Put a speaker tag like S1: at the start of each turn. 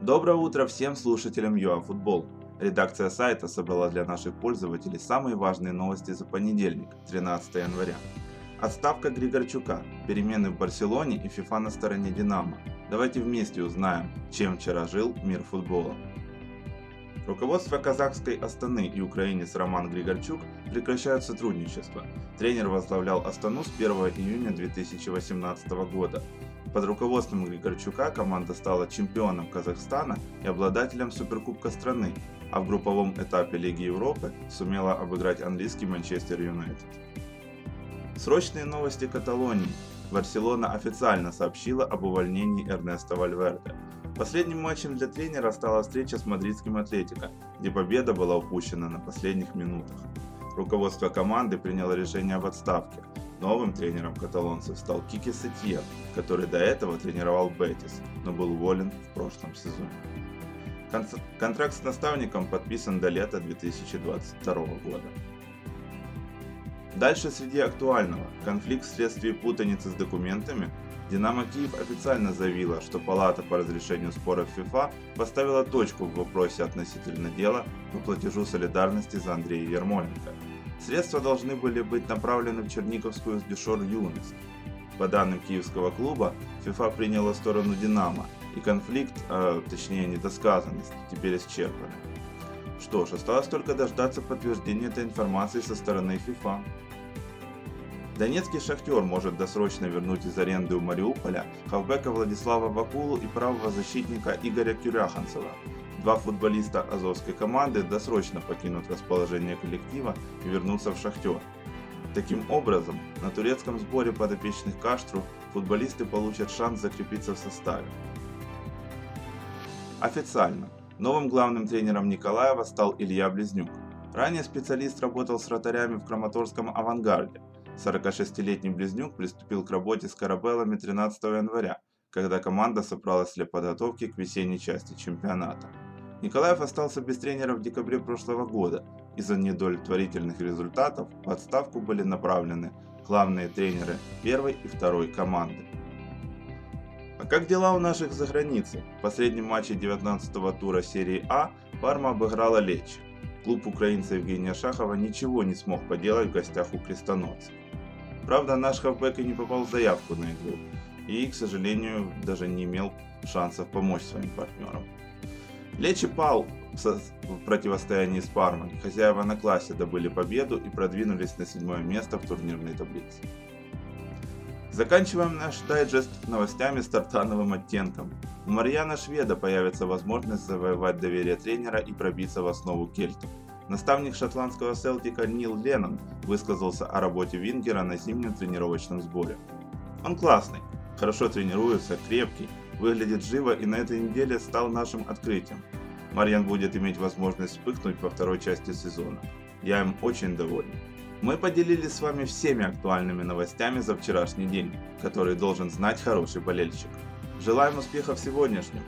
S1: Доброе утро всем слушателям ЮАФутбол. Редакция сайта собрала для наших пользователей самые важные новости за понедельник, 13 января. Отставка Григорчука, перемены в Барселоне и ФИФА на стороне Динамо. Давайте вместе узнаем, чем вчера жил мир футбола. Руководство казахской Астаны и украинец Роман Григорчук прекращают сотрудничество. Тренер возглавлял Астану с 1 июня 2018 года. Под руководством Григорчука команда стала чемпионом Казахстана и обладателем Суперкубка страны, а в групповом этапе Лиги Европы сумела обыграть английский Манчестер Юнайтед. Срочные новости Каталонии. Барселона официально сообщила об увольнении Эрнеста Вальверде. Последним матчем для тренера стала встреча с мадридским Атлетико, где победа была упущена на последних минутах. Руководство команды приняло решение об отставке, Новым тренером каталонцев стал Кики Сетьен, который до этого тренировал Бетис, но был уволен в прошлом сезоне. Контракт с наставником подписан до лета 2022 года. Дальше среди актуального. Конфликт вследствие путаницы с документами. Динамо Киев официально заявила, что Палата по разрешению споров ФИФА поставила точку в вопросе относительно дела по платежу солидарности за Андрея Ермоленко – Средства должны были быть направлены в Черниковскую Дюшор юность. По данным киевского клуба, ФИФА приняла сторону Динамо, и конфликт, а точнее недосказанность, теперь исчерпаны. Что ж, осталось только дождаться подтверждения этой информации со стороны ФИФА. Донецкий шахтер может досрочно вернуть из аренды у Мариуполя хавбека Владислава Вакулу и правого защитника Игоря Кюряханцева, Два футболиста азовской команды досрочно покинут расположение коллектива и вернутся в «Шахтер». Таким образом, на турецком сборе подопечных Каштру футболисты получат шанс закрепиться в составе. Официально. Новым главным тренером Николаева стал Илья Близнюк. Ранее специалист работал с вратарями в Краматорском авангарде. 46-летний Близнюк приступил к работе с Карабеллами 13 января, когда команда собралась для подготовки к весенней части чемпионата. Николаев остался без тренера в декабре прошлого года. Из-за недовлетворительных результатов в отставку были направлены главные тренеры первой и второй команды. А как дела у наших за границей? В последнем матче 19-го тура серии А Парма обыграла Лечь. Клуб украинца Евгения Шахова ничего не смог поделать в гостях у крестоносцев. Правда, наш хавбек и не попал в заявку на игру, и, к сожалению, даже не имел шансов помочь своим партнерам. Лечи пал в противостоянии с Пармой. Хозяева на классе добыли победу и продвинулись на седьмое место в турнирной таблице. Заканчиваем наш дайджест новостями с тартановым оттенком. У Марьяна Шведа появится возможность завоевать доверие тренера и пробиться в основу кельтов. Наставник шотландского Селтика Нил Леннон высказался о работе Вингера на зимнем тренировочном сборе. Он классный, хорошо тренируется, крепкий, выглядит живо и на этой неделе стал нашим открытием. Марьян будет иметь возможность вспыхнуть во второй части сезона. Я им очень доволен. Мы поделились с вами всеми актуальными новостями за вчерашний день, которые должен знать хороший болельщик. Желаем успехов в сегодняшнем